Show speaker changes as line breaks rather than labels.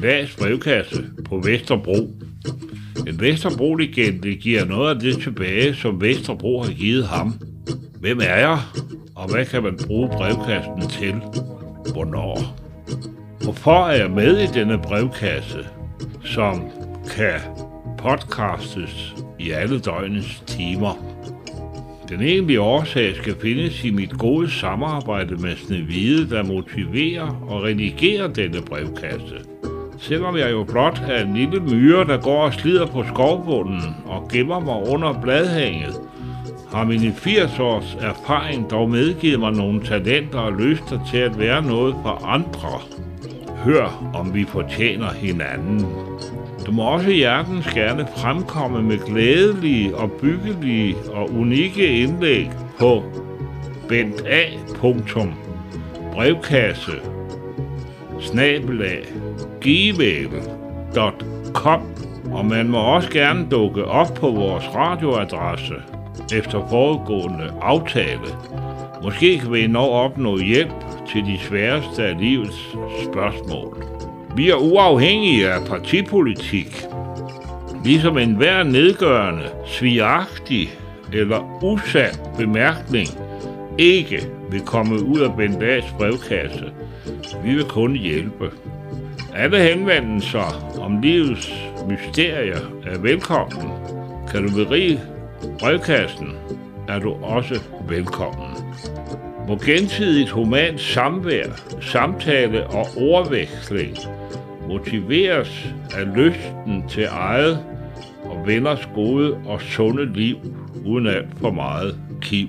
Ben brevkasse på Vesterbro. En Vesterbro-legende giver noget af det tilbage, som Vesterbro har givet ham. Hvem er jeg, og hvad kan man bruge brevkassen til? Hvornår? Hvorfor er jeg med i denne brevkasse, som kan podcastes i alle døgnets timer? Den egentlige årsag skal findes i mit gode samarbejde med Snevide, der motiverer og redigerer denne brevkasse. Selvom jeg jo blot er en lille myre, der går og slider på skovbunden og gemmer mig under bladhænget, har mine 80 års erfaring dog medgivet mig nogle talenter og lyster til at være noget for andre. Hør, om vi fortjener hinanden. Du må også hjertens gerne fremkomme med glædelige og byggelige og unikke indlæg på benta.brevkasse snabelag gmail.com og man må også gerne dukke op på vores radioadresse efter foregående aftale. Måske kan vi nå opnå hjælp til de sværeste af livets spørgsmål. Vi er uafhængige af partipolitik. Ligesom enhver nedgørende, svigagtig eller usand bemærkning ikke vil komme ud af Bendags brevkasse. Vi vil kun hjælpe. Alle henvendelser om livets mysterier er velkommen. Kan du berige brevkassen, er du også velkommen. Må gensidigt humant samvær, samtale og ordveksling motiveres af lysten til eget og venners gode og sunde liv, uden alt for meget kiv.